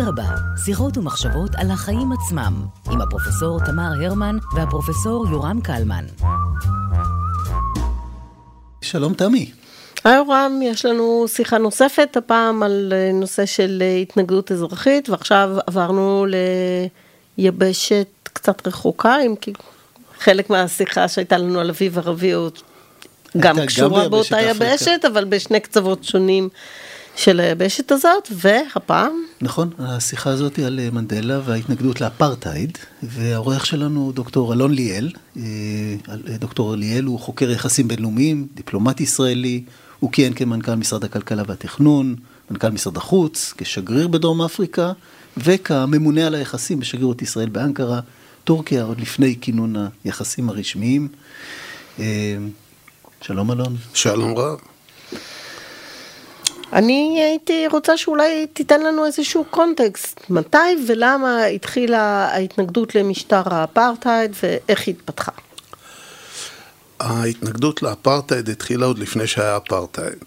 אדרבה, שיחות ומחשבות על החיים עצמם, עם הפרופסור תמר הרמן והפרופסור יורם קלמן. שלום תמי. היי רם, יש לנו שיחה נוספת, הפעם על אה, נושא של אה, התנגדות אזרחית, ועכשיו עברנו ליבשת קצת רחוקה, אם כי חלק מהשיחה שהייתה לנו על אביב ערבי הוא גם קשורה גם באותה יבשת, אבל בשני קצוות שונים של היבשת הזאת, והפעם? נכון, השיחה הזאת היא על מנדלה וההתנגדות לאפרטהייד, והעורך שלנו הוא דוקטור אלון ליאל. אה, דוקטור ליאל הוא חוקר יחסים בינלאומיים, דיפלומט ישראלי, הוא כיהן כמנכ"ל משרד הכלכלה והתכנון, מנכ"ל משרד החוץ, כשגריר בדרום אפריקה, וכממונה על היחסים בשגרירות ישראל באנקרה, טורקיה, עוד לפני כינון היחסים הרשמיים. אה, שלום אלון. שלום רב. אני הייתי רוצה שאולי תיתן לנו איזשהו קונטקסט, מתי ולמה התחילה ההתנגדות למשטר האפרטהייד ואיך היא התפתחה. ההתנגדות לאפרטהייד התחילה עוד לפני שהיה אפרטהייד.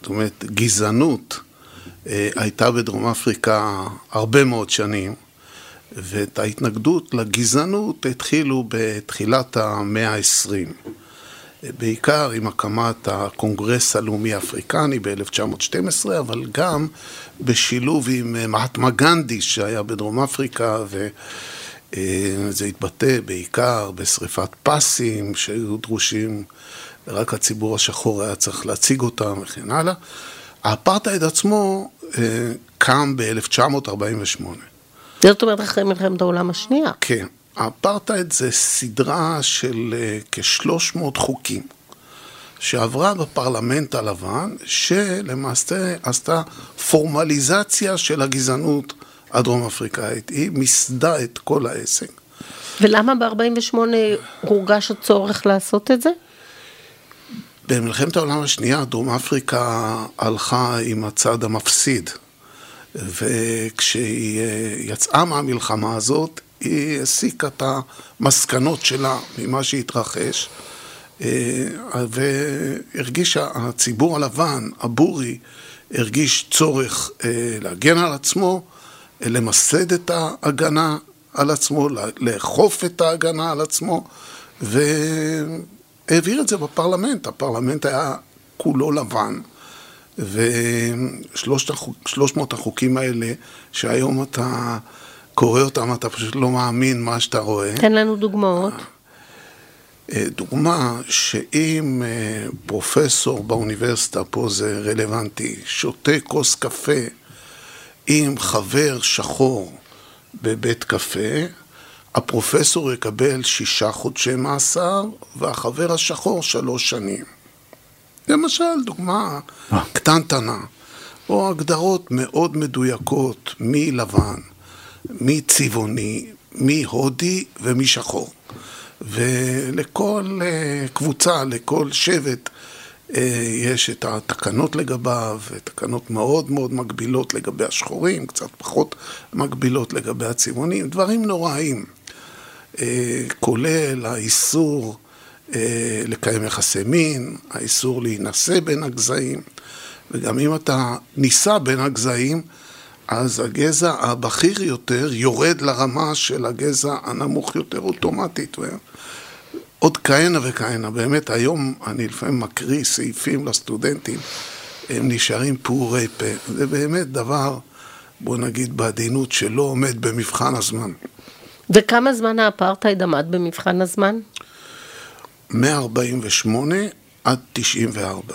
זאת אומרת, גזענות אה, הייתה בדרום אפריקה הרבה מאוד שנים, ואת ההתנגדות לגזענות התחילו בתחילת המאה ה-20. בעיקר עם הקמת הקונגרס הלאומי האפריקני ב-1912, אבל גם בשילוב עם מהטמה גנדי שהיה בדרום אפריקה, וזה התבטא בעיקר בשריפת פאסים שהיו דרושים, רק הציבור השחור היה צריך להציג אותם וכן הלאה. האפרטהייד עצמו אה, קם ב-1948. זאת אומרת אחרי מלחמת העולם השנייה. כן. האפרטהייד זה סדרה של אה, כ-300 חוקים שעברה בפרלמנט הלבן, שלמעשה עשתה פורמליזציה של הגזענות הדרום אפריקאית. היא מיסדה את כל העסק. ולמה ב-48' הורגש הצורך לעשות את זה? במלחמת העולם השנייה דרום אפריקה הלכה עם הצד המפסיד. וכשהיא אה, יצאה מהמלחמה הזאת, היא הסיקה את המסקנות שלה ממה שהתרחש, אה, והרגישה, הציבור הלבן, הבורי, הרגיש צורך אה, להגן על עצמו, למסד את ההגנה על עצמו, לאכוף את ההגנה על עצמו, והעביר את זה בפרלמנט. הפרלמנט היה כולו לבן. ושלושת מאות החוקים האלה, שהיום אתה קורא אותם, אתה פשוט לא מאמין מה שאתה רואה. תן לנו דוגמאות. אה, דוגמה שאם אה, פרופסור באוניברסיטה, פה זה רלוונטי, שותה כוס קפה עם חבר שחור בבית קפה, הפרופסור יקבל שישה חודשי מאסר והחבר השחור שלוש שנים. למשל, דוגמה אה. קטנטנה, או הגדרות מאוד מדויקות מלבן, מצבעוני, מהודי ומשחור. ולכל אה, קבוצה, לכל שבט, אה, יש את התקנות לגביו, תקנות מאוד מאוד מגבילות לגבי השחורים, קצת פחות מגבילות לגבי הצבעונים, דברים נוראים, כולל האיסור אה, לקיים יחסי מין, האיסור להינשא בין הגזעים, וגם אם אתה נישא בין הגזעים, אז הגזע הבכיר יותר יורד לרמה של הגזע הנמוך יותר אוטומטית. עוד כהנה וכהנה. באמת, היום אני לפעמים מקריא סעיפים לסטודנטים, הם נשארים פעורי פה. זה באמת דבר, בוא נגיד בעדינות, שלא עומד במבחן הזמן. וכמה זמן האפרטהייד עמד במבחן הזמן? מ-48 עד 94.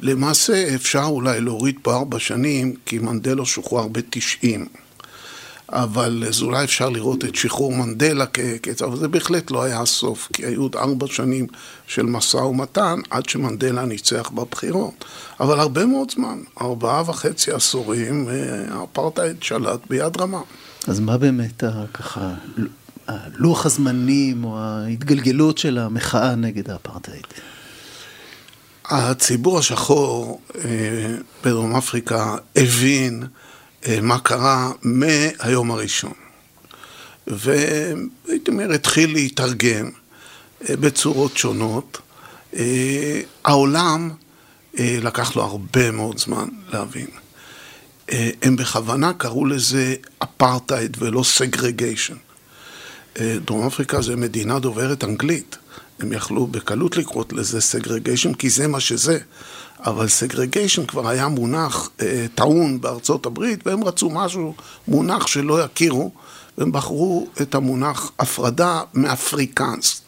למעשה אפשר אולי להוריד פה ארבע שנים, כי מנדלו שוחרר ב-90. אבל אז אולי אפשר לראות את שחרור מנדלה כקצב, אבל זה בהחלט לא היה הסוף, כי היו עוד ארבע שנים של משא ומתן עד שמנדלה ניצח בבחירות. אבל הרבה מאוד זמן, ארבעה וחצי עשורים, אה, האפרטהייד שלט ביד רמה. אז מה באמת ככה לוח הזמנים או ההתגלגלות של המחאה נגד האפרטהייד? הציבור השחור אה, בדרום אפריקה הבין אה, מה קרה מהיום הראשון. והייתי אומר, התחיל להתארגן אה, בצורות שונות. העולם לקח לו הרבה מאוד זמן להבין. הם בכוונה קראו לזה אפרטהייד ולא segregation. דרום אפריקה זה מדינה דוברת אנגלית. הם יכלו בקלות לקרוא לזה segregation, כי זה מה שזה. אבל segregation כבר היה מונח אה, טעון בארצות הברית, והם רצו משהו, מונח שלא יכירו, והם בחרו את המונח הפרדה מאפריקאנס.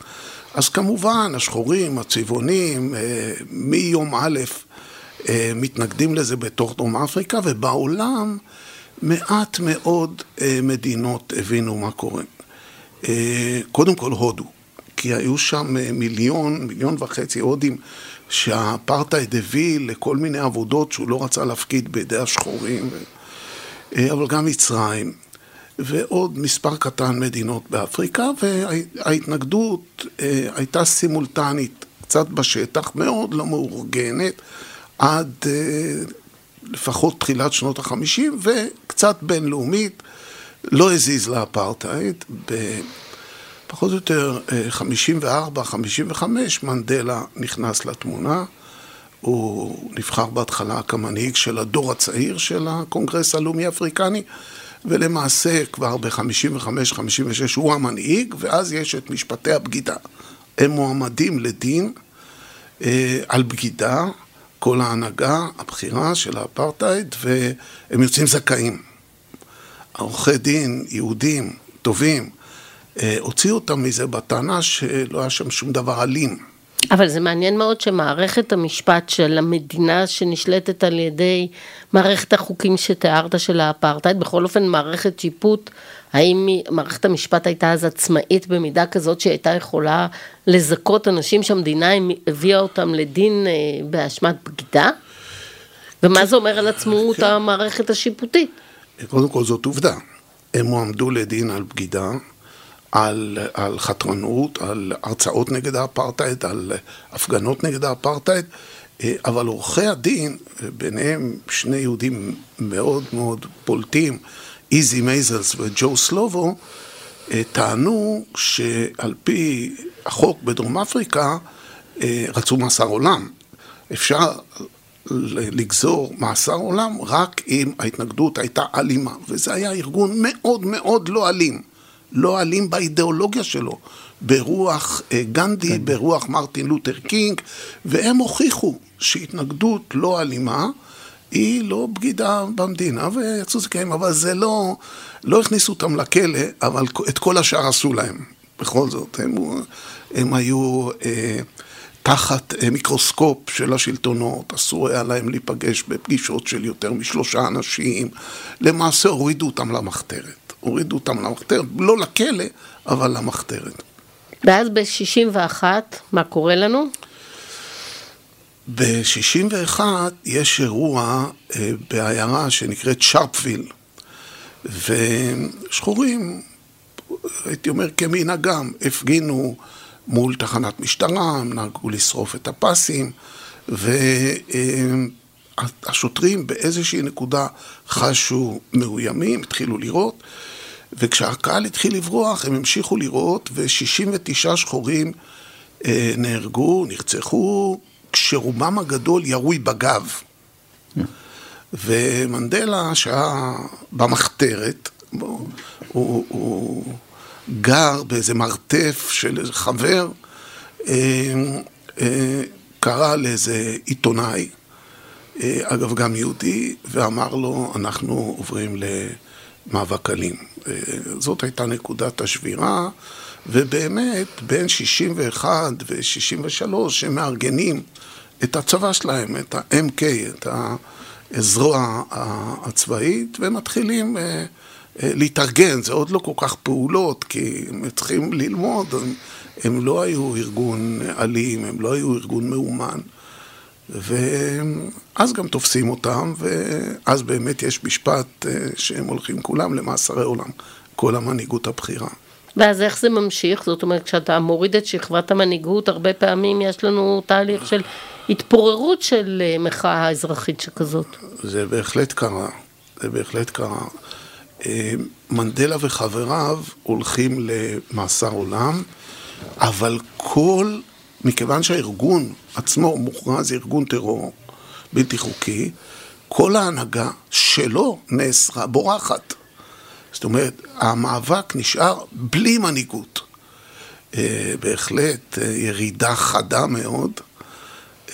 אז כמובן, השחורים, הצבעונים, אה, מיום א', אה, מתנגדים לזה בתוך דרום אפריקה, ובעולם מעט מאוד אה, מדינות הבינו מה קורה. אה, קודם כל הודו, כי היו שם אה, מיליון, מיליון וחצי הודים שהאפרטהייד הביא לכל מיני עבודות שהוא לא רצה להפקיד בידי השחורים, אה, אבל גם מצרים, ועוד מספר קטן מדינות באפריקה, וההתנגדות אה, הייתה סימולטנית, קצת בשטח, מאוד לא מאורגנת, עד לפחות תחילת שנות החמישים, וקצת בינלאומית, לא הזיז לאפרטהייד. פחות או יותר 54, 55, מנדלה נכנס לתמונה. הוא נבחר בהתחלה כמנהיג של הדור הצעיר של הקונגרס הלאומי אפריקני, ולמעשה כבר ב-55-56 הוא המנהיג, ואז יש את משפטי הבגידה. הם מועמדים לדין אה, על בגידה, כל ההנהגה הבכירה של האפרטהייד, והם יוצאים זכאים. עורכי דין יהודים טובים אה, הוציאו אותם מזה בטענה שלא היה שם שום דבר אלים. אבל זה מעניין מאוד שמערכת המשפט של המדינה שנשלטת על ידי מערכת החוקים שתיארת של האפרטהייד, בכל אופן מערכת שיפוט, האם מערכת המשפט הייתה אז עצמאית במידה כזאת שהייתה יכולה לזכות אנשים שהמדינה הביאה אותם לדין אה, באשמת בגידה? ומה זה אומר על עצמאות כן. המערכת השיפוטית? קודם כל זאת עובדה. הם הועמדו לדין על בגידה. על, על חתרנות, על הרצאות נגד האפרטהייד, על הפגנות נגד האפרטהייד, אה, אבל עורכי הדין, ביניהם שני יהודים מאוד מאוד בולטים, איזי מייזלס וג'ו סלובו, אה, טענו שעל פי החוק בדרום אפריקה אה, רצו מאסר עולם. אפשר לגזור מאסר עולם רק אם ההתנגדות הייתה אלימה, וזה היה ארגון מאוד מאוד לא אלים. לא אלים באידיאולוגיה שלו, ברוח אה, גנדי, כן. ברוח מרטין לותר קינג, והם הוכיחו שהתנגדות לא אלימה היא לא בגידה במדינה, ויצאו זכאים, אבל זה לא, לא הכניסו אותם לכלא, אבל את כל השאר עשו להם. בכל זאת, הם, הם היו אה, תחת אה, מיקרוסקופ של השלטונות, אסור היה להם להיפגש בפגישות של יותר משלושה אנשים, למעשה הורידו אותם למחתרת. הורידו אותם למחתרת, לא לכלא, אבל למחתרת. ואז ב-61, מה קורה לנו? ב-61 יש אירוע אה, בעיירה שנקראת שרפוויל, ושחורים, הייתי אומר כמנהגם, הפגינו מול תחנת משטרה, הם נהגו לשרוף את הפסים, ו... אה, השוטרים באיזושהי נקודה חשו מאוימים, התחילו לירות, וכשהקהל התחיל לברוח, הם המשיכו לירות, ו-69 שחורים אה, נהרגו, נרצחו, כשרובם הגדול ירוי בגב. ומנדלה, שהיה במחתרת, הוא, הוא, הוא גר באיזה מרתף של איזה חבר, אה, אה, קרא לאיזה עיתונאי, אה, אגב גם יהודי, ואמר לו, אנחנו עוברים למאבק אלים. אה, זאת הייתה נקודת השבירה, ובאמת בין 61 ו-63 הם מארגנים את הצבא שלהם, את ה-MK, את הזרוע הצבאית, ומתחילים אה, להתארגן, זה עוד לא כל כך פעולות, כי הם צריכים ללמוד, הם לא היו ארגון אלים, הם לא היו ארגון מאומן. ואז גם תופסים אותם, ואז באמת יש משפט אה, שהם הולכים כולם למאסרי עולם, כל המנהיגות הבכירה. ואז איך זה ממשיך? זאת אומרת, כשאתה מוריד את שכבת המנהיגות, הרבה פעמים יש לנו תהליך של התפוררות של אה, מחאה אזרחית שכזאת. זה בהחלט קרה, זה בהחלט קרה. אה, מנדלה וחבריו הולכים למאסר עולם, אבל כל מכיוון שהארגון עצמו מוכרז ארגון טרור בלתי חוקי, כל ההנהגה שלו נאסרה בורחת. זאת אומרת, המאבק נשאר בלי מנהיגות. אה, בהחלט אה, ירידה חדה מאוד,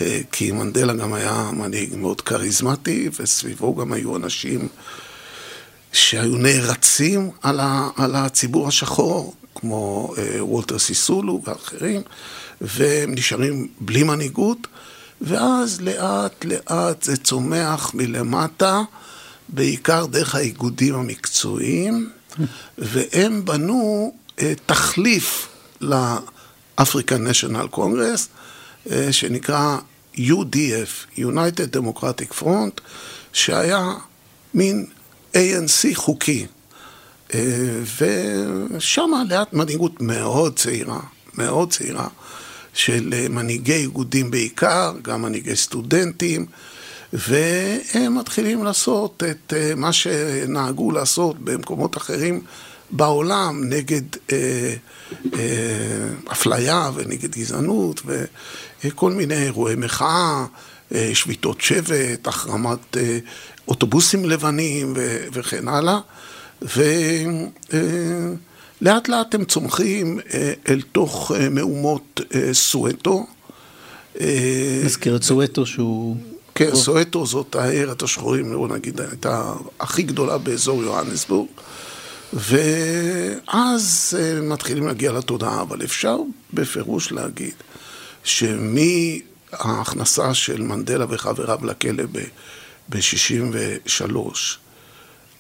אה, כי מנדלה גם היה מנהיג מאוד כריזמטי, וסביבו גם היו אנשים שהיו נערצים על, ה, על הציבור השחור, כמו וולטר סיסולו ואחרים, והם נשארים בלי מנהיגות, ואז לאט לאט זה צומח מלמטה, בעיקר דרך האיגודים המקצועיים, והם בנו תחליף לאפריקן נשיונל קונגרס, שנקרא UDF, United Democratic Front, שהיה מין ANC חוקי. אה, ושם לאט מנהיגות מאוד צעירה, מאוד צעירה, של מנהיגי איגודים בעיקר, גם מנהיגי סטודנטים, והם מתחילים לעשות את אה, מה שנהגו לעשות במקומות אחרים בעולם נגד אה, אה, אפליה ונגד גזענות וכל מיני אירועי מחאה, אה, שביתות שבט, החרמת אה, אוטובוסים לבנים ו- וכן הלאה. ולאט אה, לאט הם צומחים אה, אל תוך אה, מהומות אה, סואטו. מזכיר את סואטו שהוא... כן, סואטו זאת הערת השחורים, בוא נגיד, הייתה הכי גדולה באזור יוהנסבורג. ואז מתחילים להגיע לתודעה, אבל אפשר בפירוש להגיד שמההכנסה של מנדלה וחבריו לכלא ב-63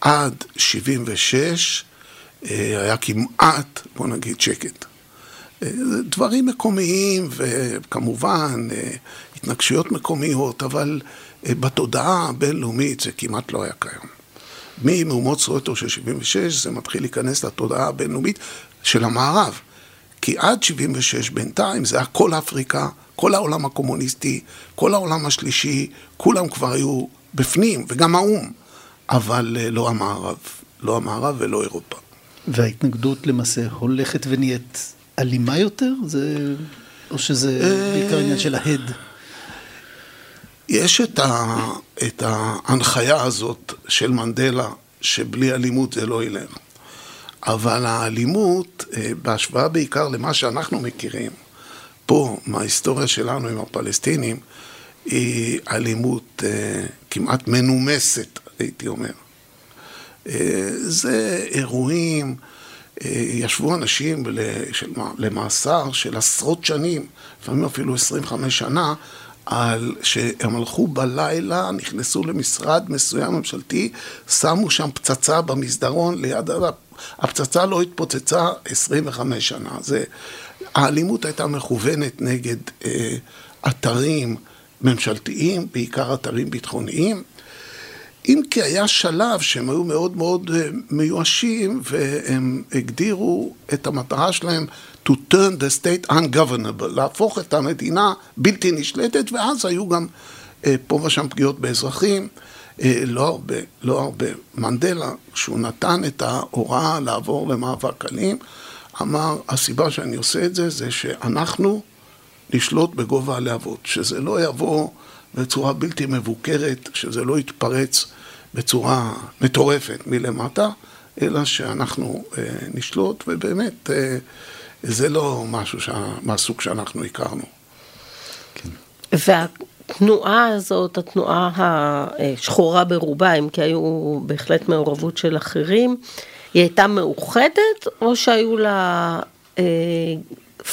עד 76 אה, היה כמעט, בוא נגיד, שקט. אה, דברים מקומיים וכמובן התנגשויות מקומיות, אבל בתודעה הבינלאומית זה כמעט לא היה קיים. ממהומות סואטו של 76 זה מתחיל להיכנס לתודעה הבינלאומית של המערב. כי עד 76 בינתיים זה היה כל אפריקה, כל העולם הקומוניסטי, כל העולם השלישי, כולם כבר היו בפנים, וגם האו"ם, אבל אה, לא המערב, לא המערב ולא אירופה. וההתנגדות למעשה הולכת ונהיית אלימה יותר? זה... או שזה בעיקר עניין של ההד? יש את, ה, את ההנחיה הזאת של מנדלה, שבלי אלימות זה לא ילך. אבל האלימות, אה, בהשוואה בעיקר למה שאנחנו מכירים, פה, מההיסטוריה שלנו עם הפלסטינים, היא אלימות אה, כמעט מנומסת, הייתי אומר. אה, זה אירועים, ישבו אנשים למאסר של עשרות שנים, לפעמים אפילו 25 שנה, על שהם הלכו בלילה, נכנסו למשרד מסוים ממשלתי, שמו שם פצצה במסדרון ליד... הפצצה לא התפוצצה 25 שנה. זה, האלימות הייתה מכוונת נגד אה, אתרים ממשלתיים, בעיקר אתרים ביטחוניים. אם כי היה שלב שהם היו מאוד מאוד אה, מיואשים והם הגדירו את המטרה שלהם to turn the state ungovernable, להפוך את המדינה בלתי נשלטת, ואז היו גם אה, פה ושם פגיעות באזרחים, אה, לא הרבה, לא הרבה. מנדלה, כשהוא נתן את ההוראה לעבור למאבק אלים, אמר, הסיבה שאני עושה את זה, זה שאנחנו נשלוט בגובה הלהבות, שזה לא יבוא בצורה בלתי מבוקרת, שזה לא יתפרץ בצורה מטורפת מלמטה, אלא שאנחנו אה, נשלוט, ובאמת אה, זה לא משהו שה, מהסוג שאנחנו הכרנו. כן. והתנועה הזאת, התנועה השחורה ברובה, אם כי היו בהחלט מעורבות של אחרים, היא הייתה מאוחדת, או שהיו לה אה,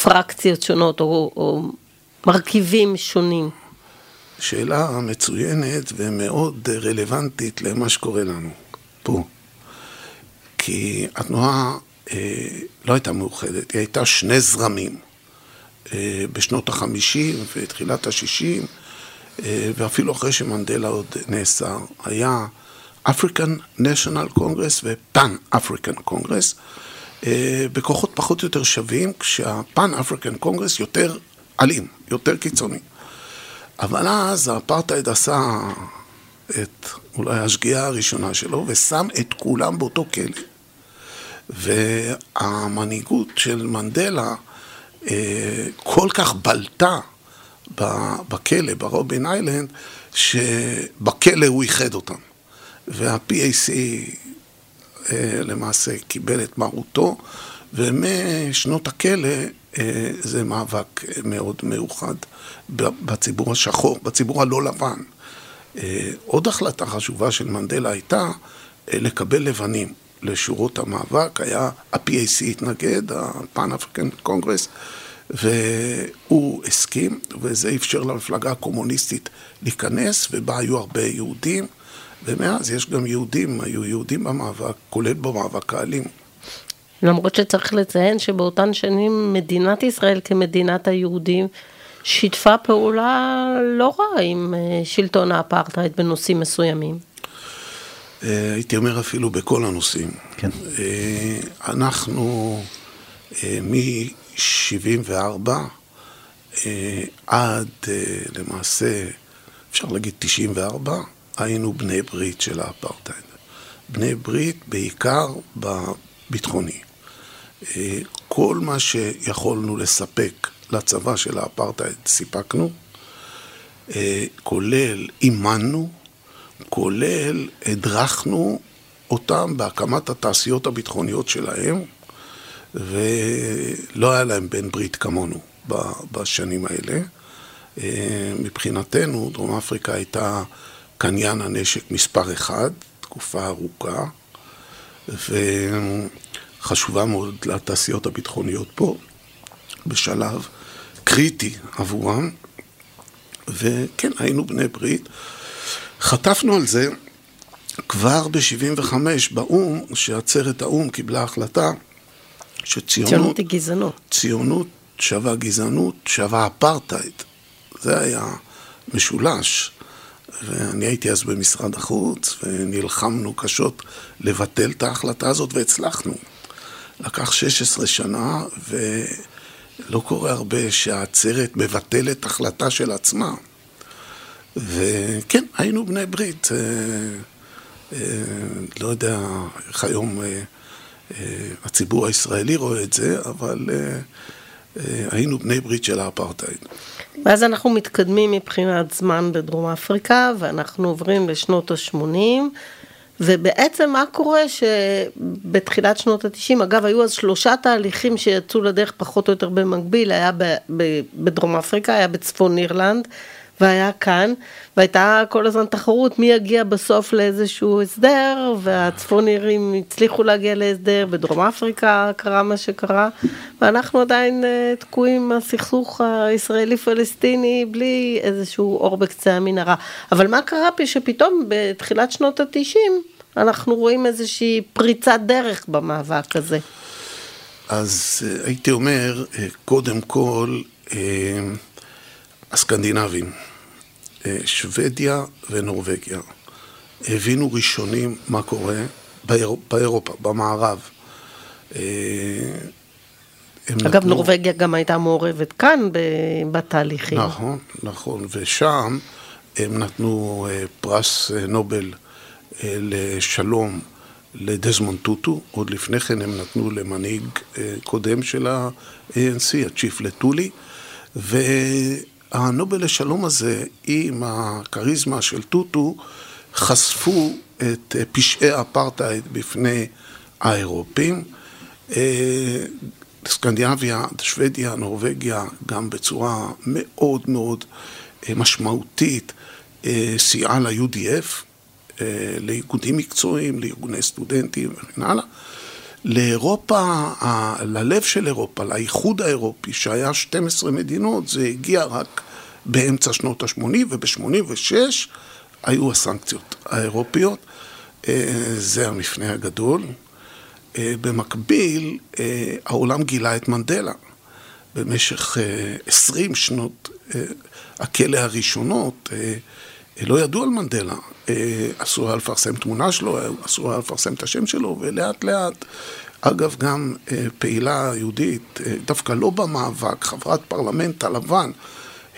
פרקציות שונות, או, או מרכיבים שונים? שאלה מצוינת ומאוד רלוונטית למה שקורה לנו פה. כי התנועה אה, לא הייתה מאוחדת, היא הייתה שני זרמים. אה, בשנות החמישים ותחילת השישים, אה, ואפילו אחרי שמנדלה עוד נאסר, היה African National Congress ו-Pan African Congress, בכוחות פחות או יותר שווים, כשה-Pan African Congress יותר אלים, יותר קיצוני. אבל אז האפרטהייד עשה את אולי השגיאה הראשונה שלו, ושם את כולם באותו כלא. והמנהיגות של מנדלה אה, כל כך בלטה בכלא, ברובין איילנד, שבכלא הוא איחד אותם. וה-PAC אה, למעשה קיבל את מרותו, ומשנות הכלא זה מאבק מאוד מאוחד בציבור השחור, בציבור הלא לבן. אה, עוד החלטה חשובה של מנדלה הייתה לקבל לבנים לשורות המאבק, היה ה-PAC התנגד, ה-Pan African Congress, והוא הסכים, וזה אפשר למפלגה הקומוניסטית להיכנס, ובה היו הרבה יהודים, ומאז יש גם יהודים, היו יהודים במאבק, כולל במאבק האלים. למרות שצריך לציין שבאותן שנים מדינת ישראל כמדינת היהודים שיתפה פעולה לא רע עם אה, שלטון האפרטהייד בנושאים מסוימים. אה, הייתי אומר אפילו בכל הנושאים. כן. אה, אנחנו מ-74 עד למעשה, אפשר להגיד 94, היינו בני ברית של האפרטהייד. בני ברית בעיקר בביטחוני. כל מה שיכולנו לספק לצבא של האפרטהייד סיפקנו, כולל אימנו, כולל הדרכנו אותם בהקמת התעשיות הביטחוניות שלהם, ולא היה להם בן ברית כמונו בשנים האלה. מבחינתנו, דרום אפריקה הייתה קניין הנשק מספר אחד, תקופה ארוכה, וחשובה מאוד לתעשיות הביטחוניות פה, בשלב קריטי עבורם, וכן, היינו בני ברית. חטפנו על זה כבר ב-75' באו"ם, שעצרת האו"ם קיבלה החלטה שציונות... ציונות היא גזענות. ציונות שווה גזענות, שווה אפרטהייד. זה היה משולש. ואני הייתי אז במשרד החוץ, ונלחמנו קשות לבטל את ההחלטה הזאת, והצלחנו. לקח 16 שנה, ולא קורה הרבה שהעצרת מבטלת החלטה של עצמה. וכן, היינו בני ברית. אה, אה, לא יודע איך היום אה, הציבור הישראלי רואה את זה, אבל היינו בני ברית של האפרטהייד. ואז אנחנו מתקדמים מבחינת זמן בדרום אפריקה, ואנחנו עוברים לשנות ה-80, ובעצם מה קורה שבתחילת שנות ה-90, אגב, היו אז שלושה תהליכים שיצאו לדרך פחות או יותר במקביל, היה בדרום אפריקה, היה בצפון אירלנד, והיה כאן, והייתה כל הזמן תחרות מי יגיע בסוף לאיזשהו הסדר, והצפונירים הצליחו להגיע להסדר, בדרום אפריקה קרה מה שקרה, ואנחנו עדיין uh, תקועים עם הסכסוך הישראלי-פלסטיני בלי איזשהו אור בקצה המנהרה. אבל מה קרה פה שפתאום בתחילת שנות התשעים אנחנו רואים איזושהי פריצת דרך במאבק הזה? אז אה, הייתי אומר, אה, קודם כל, הסקנדינבים. אה, שוודיה ונורבגיה הבינו ראשונים מה קורה באירופ, באירופה, במערב. אה, אגב, נתנו... נורבגיה גם הייתה מעורבת כאן בתהליכים. נכון, נכון, ושם הם נתנו אה, פרס נובל לשלום לדזמונד טוטו, עוד לפני כן הם נתנו למנהיג קודם של ה-ANC, הצ'יף לטולי, ו... הנובל לשלום הזה, עם הכריזמה של טוטו, חשפו את פשעי האפרטהייד בפני האירופים. אה, סקנדינביה, שוודיה, נורבגיה, גם בצורה מאוד מאוד אה, משמעותית, אה, סייעה ל-UDF, לאיגודים מקצועיים, לארגוני סטודנטים וכן הלאה. לאירופה, ללב של אירופה, לאיחוד האירופי, שהיה 12 מדינות, זה הגיע רק באמצע שנות ה-80, וב-86 היו הסנקציות האירופיות. אה, זה המפנה הגדול. אה, במקביל, אה, העולם גילה את מנדלה. במשך 20 שנות הכלא הראשונות, לא ידעו על מנדלה. אסור היה לפרסם תמונה שלו, אסור היה לפרסם את השם שלו, ולאט לאט, אגב, גם פעילה יהודית, דווקא לא במאבק, חברת פרלמנט הלבן,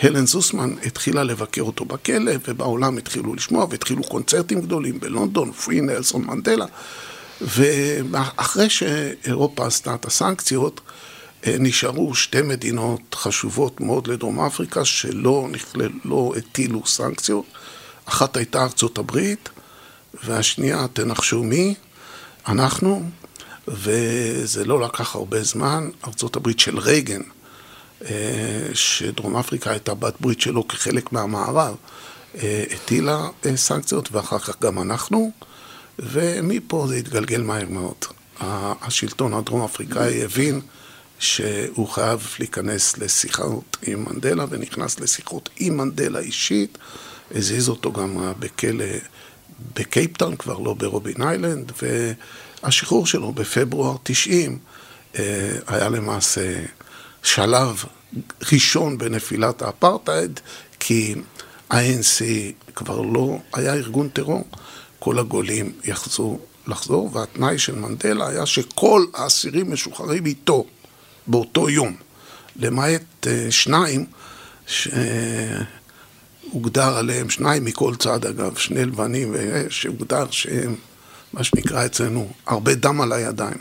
הלן זוסמן התחילה לבקר אותו בכלא, ובעולם התחילו לשמוע, והתחילו קונצרטים גדולים בלונדון, פרי נלסון מנדלה. ואחרי שאירופה עשתה את הסנקציות, נשארו שתי מדינות חשובות מאוד לדרום אפריקה שלא נכלל, לא הטילו סנקציות, אחת הייתה ארצות הברית, והשנייה, תנחשו מי? אנחנו, וזה לא לקח הרבה זמן, ארצות הברית של רייגן, אה, שדרום אפריקה הייתה בת ברית שלו כחלק מהמערב, אה, הטילה אה, סנקציות, ואחר כך גם אנחנו, ומפה זה התגלגל מהר מאוד. השלטון הדרום אפריקאי הבין שהוא חייב להיכנס לשיחות עם מנדלה, ונכנס לשיחות עם מנדלה אישית, הזיז אותו גם בכלא בקייפטאון, כבר לא ברובין איילנד, והשחרור שלו בפברואר 90 אה, היה למעשה שלב ראשון בנפילת האפרטהייד, כי ה-ANC כבר לא היה ארגון טרור, כל הגולים יחזו לחזור, והתנאי של מנדלה היה שכל האסירים משוחררים איתו באותו יום, למעט אה, שניים שהוגדר עליהם, שניים מכל צד אגב, שני לבנים, שהוגדר שהם, מה שנקרא אצלנו, הרבה דם על הידיים.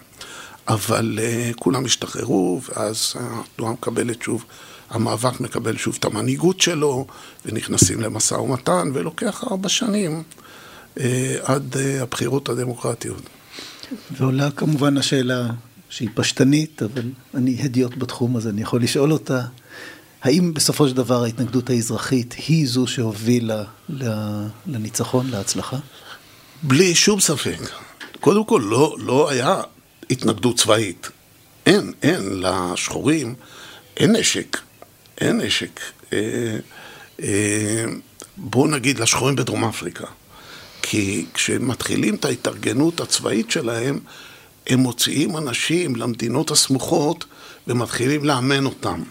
אבל uh, כולם השתחררו, ואז התנועה מקבלת שוב, המאבק מקבל שוב את המנהיגות שלו, ונכנסים למשא ומתן, ולוקח ארבע שנים uh, עד uh, הבחירות הדמוקרטיות. ועולה כמובן השאלה שהיא פשטנית, אבל אני הדיוט בתחום הזה, אני יכול לשאול אותה, האם בסופו של דבר ההתנגדות האזרחית היא זו שהובילה לניצחון, להצלחה? בלי שום ספק. קודם כל, לא, לא היה התנגדות צבאית. אין, אין לשחורים, אין נשק. אין נשק. אה, אה, בואו נגיד לשחורים בדרום אפריקה. כי כשמתחילים את ההתארגנות הצבאית שלהם, הם מוציאים אנשים למדינות הסמוכות ומתחילים לאמן אותם.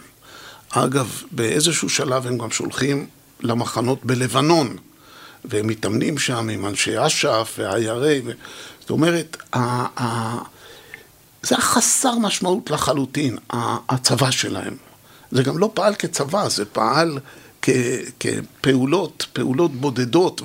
אגב, באיזשהו שלב הם גם שולחים למחנות בלבנון, והם מתאמנים שם עם אנשי אש"ף והIRA, ו... זאת אומרת, ה... ה... זה היה חסר משמעות לחלוטין, הצבא שלהם. זה גם לא פעל כצבא, זה פעל כ... כפעולות, פעולות בודדות.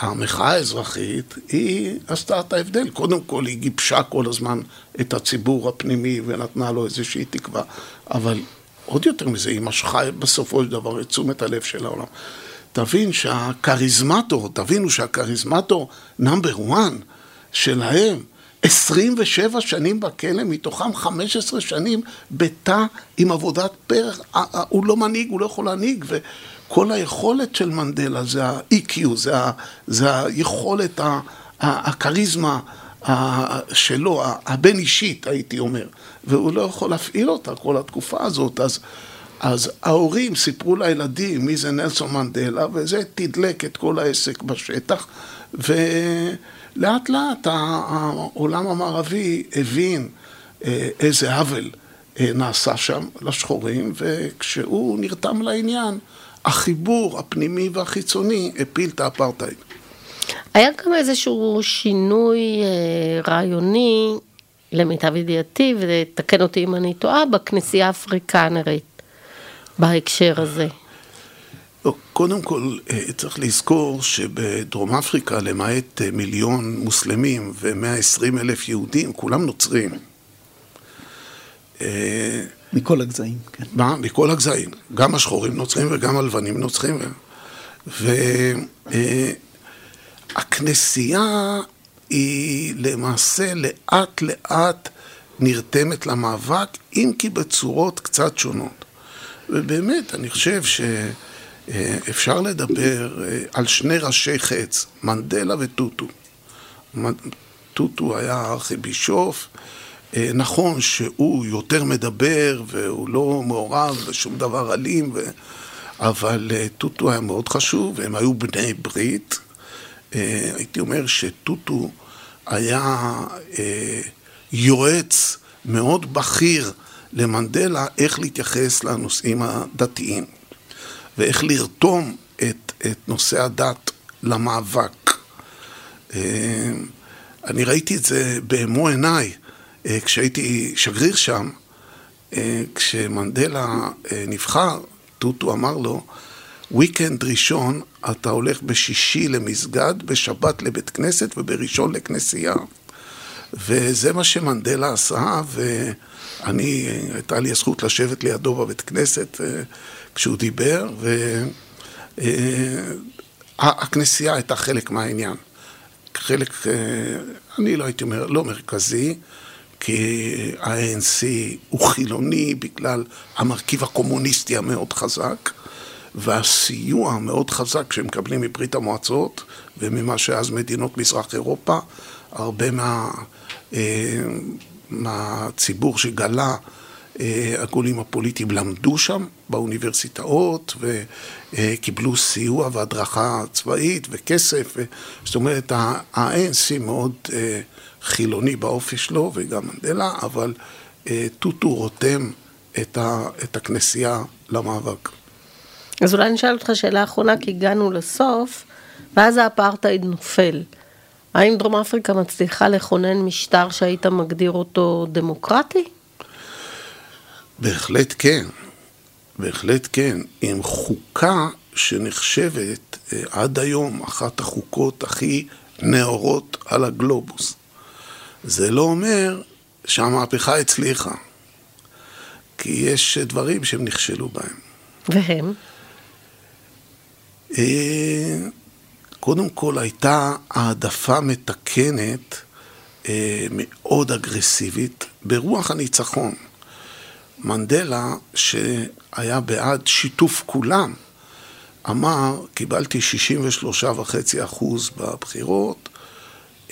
המחאה האזרחית, היא עשתה את ההבדל. קודם כל, היא גיבשה כל הזמן את הציבור הפנימי ונתנה לו איזושהי תקווה, אבל עוד יותר מזה, היא משכה בסופו של דבר את תשומת הלב של העולם. תבין שהכריזמטור, תבינו שהכריזמטור נאמבר 1 שלהם, 27 שנים בכלא, מתוכם 15 שנים בתא עם עבודת פרח, הוא לא מנהיג, הוא לא יכול להנהיג, וכל היכולת של מנדלה זה ה-EQ, זה, ה, זה היכולת, הכריזמה שלו, הבין אישית, הייתי אומר. והוא לא יכול להפעיל אותה כל התקופה הזאת, אז, אז ההורים סיפרו לילדים מי זה נלסון מנדלה, וזה תדלק את כל העסק בשטח, ולאט לאט העולם המערבי הבין אה, איזה עוול אה, נעשה שם לשחורים, וכשהוא נרתם לעניין, החיבור הפנימי והחיצוני הפיל את האפרטהייד. היה גם איזשהו שינוי אה, רעיוני למיטב ידיעתי, ותקן אותי אם אני טועה, בכנסייה האפריקנרית, בהקשר הזה. לא, קודם כל, אה, צריך לזכור שבדרום אפריקה, למעט אה, מיליון מוסלמים ו-120 אלף יהודים, כולם נוצרים. אה, מכל הגזעים, כן. מה? מכל הגזעים. גם השחורים נוצרים וגם הלבנים נוצרים. והכנסייה היא למעשה לאט לאט נרתמת למאבק, אם כי בצורות קצת שונות. ובאמת, אני חושב שאפשר לדבר אה, על שני ראשי חץ, מנדלה וטוטו. טוטו היה ארכיבישוף, אה, נכון שהוא יותר מדבר והוא לא מעורב בשום דבר אלים, ו... אבל אה, טוטו היה מאוד חשוב, והם היו בני ברית. הייתי אומר שטוטו היה אה, יועץ מאוד בכיר למנדלה איך להתייחס לנושאים הדתיים ואיך לרתום את, את נושא הדת למאבק. אה, אני ראיתי את זה במו עיניי אה, כשהייתי שגריר שם, אה, כשמנדלה אה, נבחר, טוטו אמר לו, weekend ראשון אתה הולך בשישי למסגד, בשבת לבית כנסת ובראשון לכנסייה. וזה מה שמנדלה עשה, ואני, הייתה לי הזכות לשבת לידו בבית כנסת אה, כשהוא דיבר, הכנסייה הייתה חלק מהעניין. חלק, אה, אני לא הייתי אומר, לא מרכזי, כי ה-ANC הוא חילוני בגלל המרכיב הקומוניסטי המאוד חזק, והסיוע המאוד חזק שהם מקבלים מברית המועצות וממה שאז מדינות מזרח אירופה, הרבה מה, אה, מהציבור שגלה אה, הגולים הפוליטיים למדו שם באוניברסיטאות וקיבלו סיוע והדרכה צבאית וכסף, זאת אומרת ה-ANC מאוד אה, חילוני באופי שלו וגם מנדלה, אבל אה, טוטו רותם את, ה, את הכנסייה למאבק. אז אולי נשאל אותך שאלה אחרונה, כי הגענו לסוף, ואז האפרטהייד נופל. האם דרום אפריקה מצליחה לכונן משטר שהיית מגדיר אותו דמוקרטי? בהחלט כן, בהחלט כן. עם חוקה שנחשבת אה, עד היום אחת החוקות הכי נאורות על הגלובוס. זה לא אומר שהמהפכה הצליחה, כי יש דברים שהם נכשלו בהם. והם? אה, קודם כל הייתה העדפה מתקנת אה, מאוד אגרסיבית ברוח הניצחון. מנדלה, שהיה בעד שיתוף כולם, אמר, קיבלתי 63.5% בבחירות,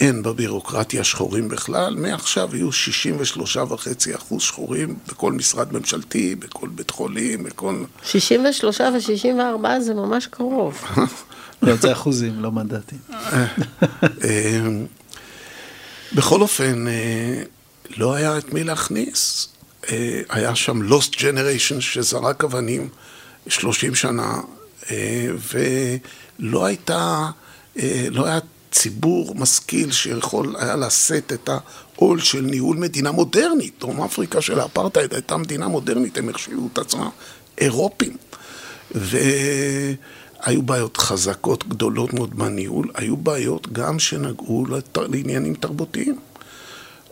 אין בבירוקרטיה שחורים בכלל, מעכשיו יהיו 63.5% שחורים בכל משרד ממשלתי, בכל בית חולים, בכל... 63 ו-64 זה ממש קרוב. לא, זה אחוזים, לא מנדטים. אה, בכל אופן, אה, לא היה את מי להכניס. אה, היה שם Lost Generation שזרק אבנים 30 שנה, ולא הייתה, לא היה ציבור משכיל שיכול היה לשאת את העול של ניהול מדינה מודרנית. דרום אפריקה של האפרטהייד הייתה מדינה מודרנית, הם החשיבו את עצמם אירופים. והיו בעיות חזקות גדולות מאוד בניהול, היו בעיות גם שנגעו לעניינים תרבותיים.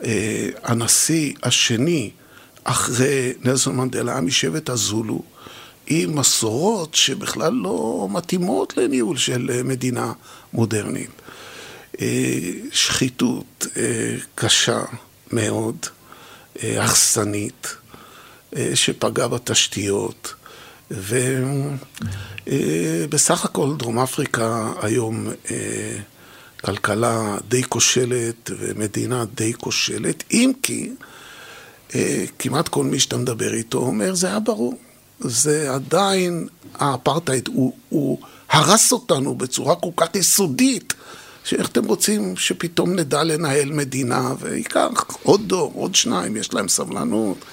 אה, הנשיא השני אחרי נלסון מנדלה היה משבט הזולו, עם מסורות שבכלל לא מתאימות לניהול של מדינה מודרנית. אה, שחיתות אה, קשה מאוד, אה, הרסנית, שפגעה בתשתיות, ובסך הכל דרום אפריקה היום כלכלה די כושלת ומדינה די כושלת, אם כי כמעט כל מי שאתה מדבר איתו אומר, זה היה ברור. זה עדיין, האפרטהייד הוא, הוא הרס אותנו בצורה כל כך יסודית. שאיך אתם רוצים שפתאום נדע לנהל מדינה, וייקח עוד דור, עוד שניים, יש להם סבלנות.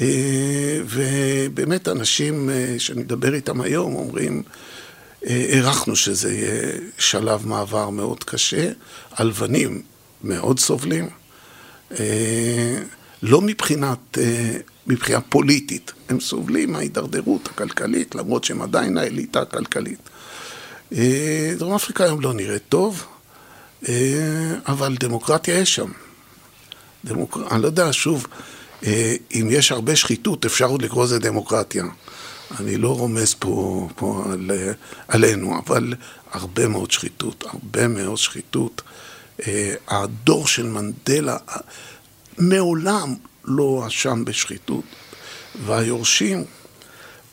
אה, ובאמת אנשים אה, שאני מדבר איתם היום אומרים, אה, הערכנו שזה יהיה שלב מעבר מאוד קשה, הלבנים מאוד סובלים, לא מבחינת, מבחינה פוליטית, הם סובלים מההידרדרות הכלכלית, למרות שהם עדיין האליטה הכלכלית. דרום אפריקה היום לא נראית טוב, אבל דמוקרטיה יש שם. דמוק... אני לא יודע, שוב, אה, אם יש הרבה שחיתות, אפשר עוד לקרוא לזה דמוקרטיה. אני לא רומז פה, פה על, עלינו, אבל הרבה מאוד שחיתות, הרבה מאוד שחיתות. אה, הדור של מנדלה מעולם לא הואשם בשחיתות, והיורשים,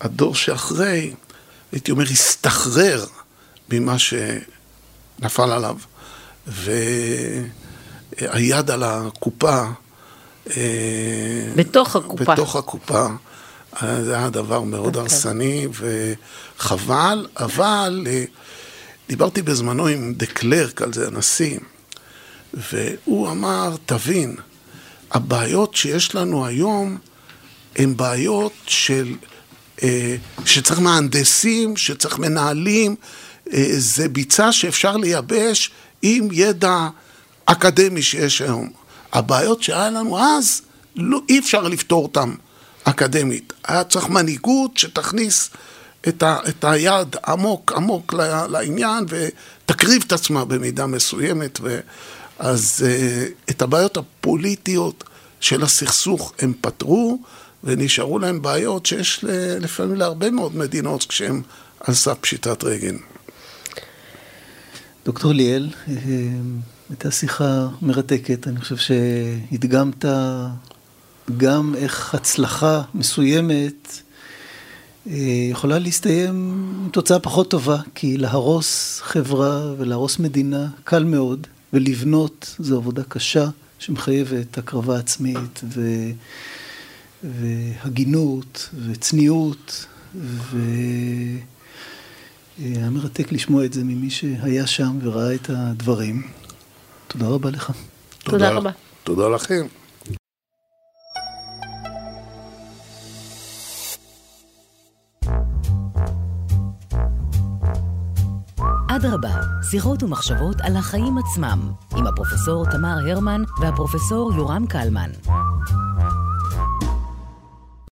הדור שאחרי, הייתי אומר, הסתחרר ממה שנפל עליו. והיד על הקופה. אה, בתוך הקופה. בתוך הקופה. זה היה דבר מאוד הרסני וחבל, אבל אה, דיברתי בזמנו עם דה קלרק על זה, הנשיא, והוא אמר, תבין, הבעיות שיש לנו היום הן בעיות של, אה, שצריך מהנדסים, שצריך מנהלים, זה ביצה שאפשר לייבש עם ידע אקדמי שיש היום. הבעיות שהיה לנו אז, לא, אי אפשר לפתור אותן אקדמית. היה צריך מנהיגות שתכניס את, ה, את היד עמוק עמוק לעניין ותקריב את עצמה במידה מסוימת. ו, אז אה, את הבעיות הפוליטיות של הסכסוך הם פתרו, ונשארו להם בעיות שיש לפעמים להרבה מאוד מדינות כשהם על סף פשיטת רגל. דוקטור ליאל, אה, הייתה שיחה מרתקת, אני חושב שהדגמת גם איך הצלחה מסוימת אה, יכולה להסתיים עם תוצאה פחות טובה, כי להרוס חברה ולהרוס מדינה קל מאוד, ולבנות זו עבודה קשה שמחייבת הקרבה עצמית ו... והגינות וצניעות, והיה מרתק לשמוע את זה ממי שהיה שם וראה את הדברים. תודה רבה לך. תודה, תודה רבה. תודה לכם. אדרבה, שיחות ומחשבות על החיים עצמם, עם הפרופסור תמר הרמן והפרופסור יורם קלמן.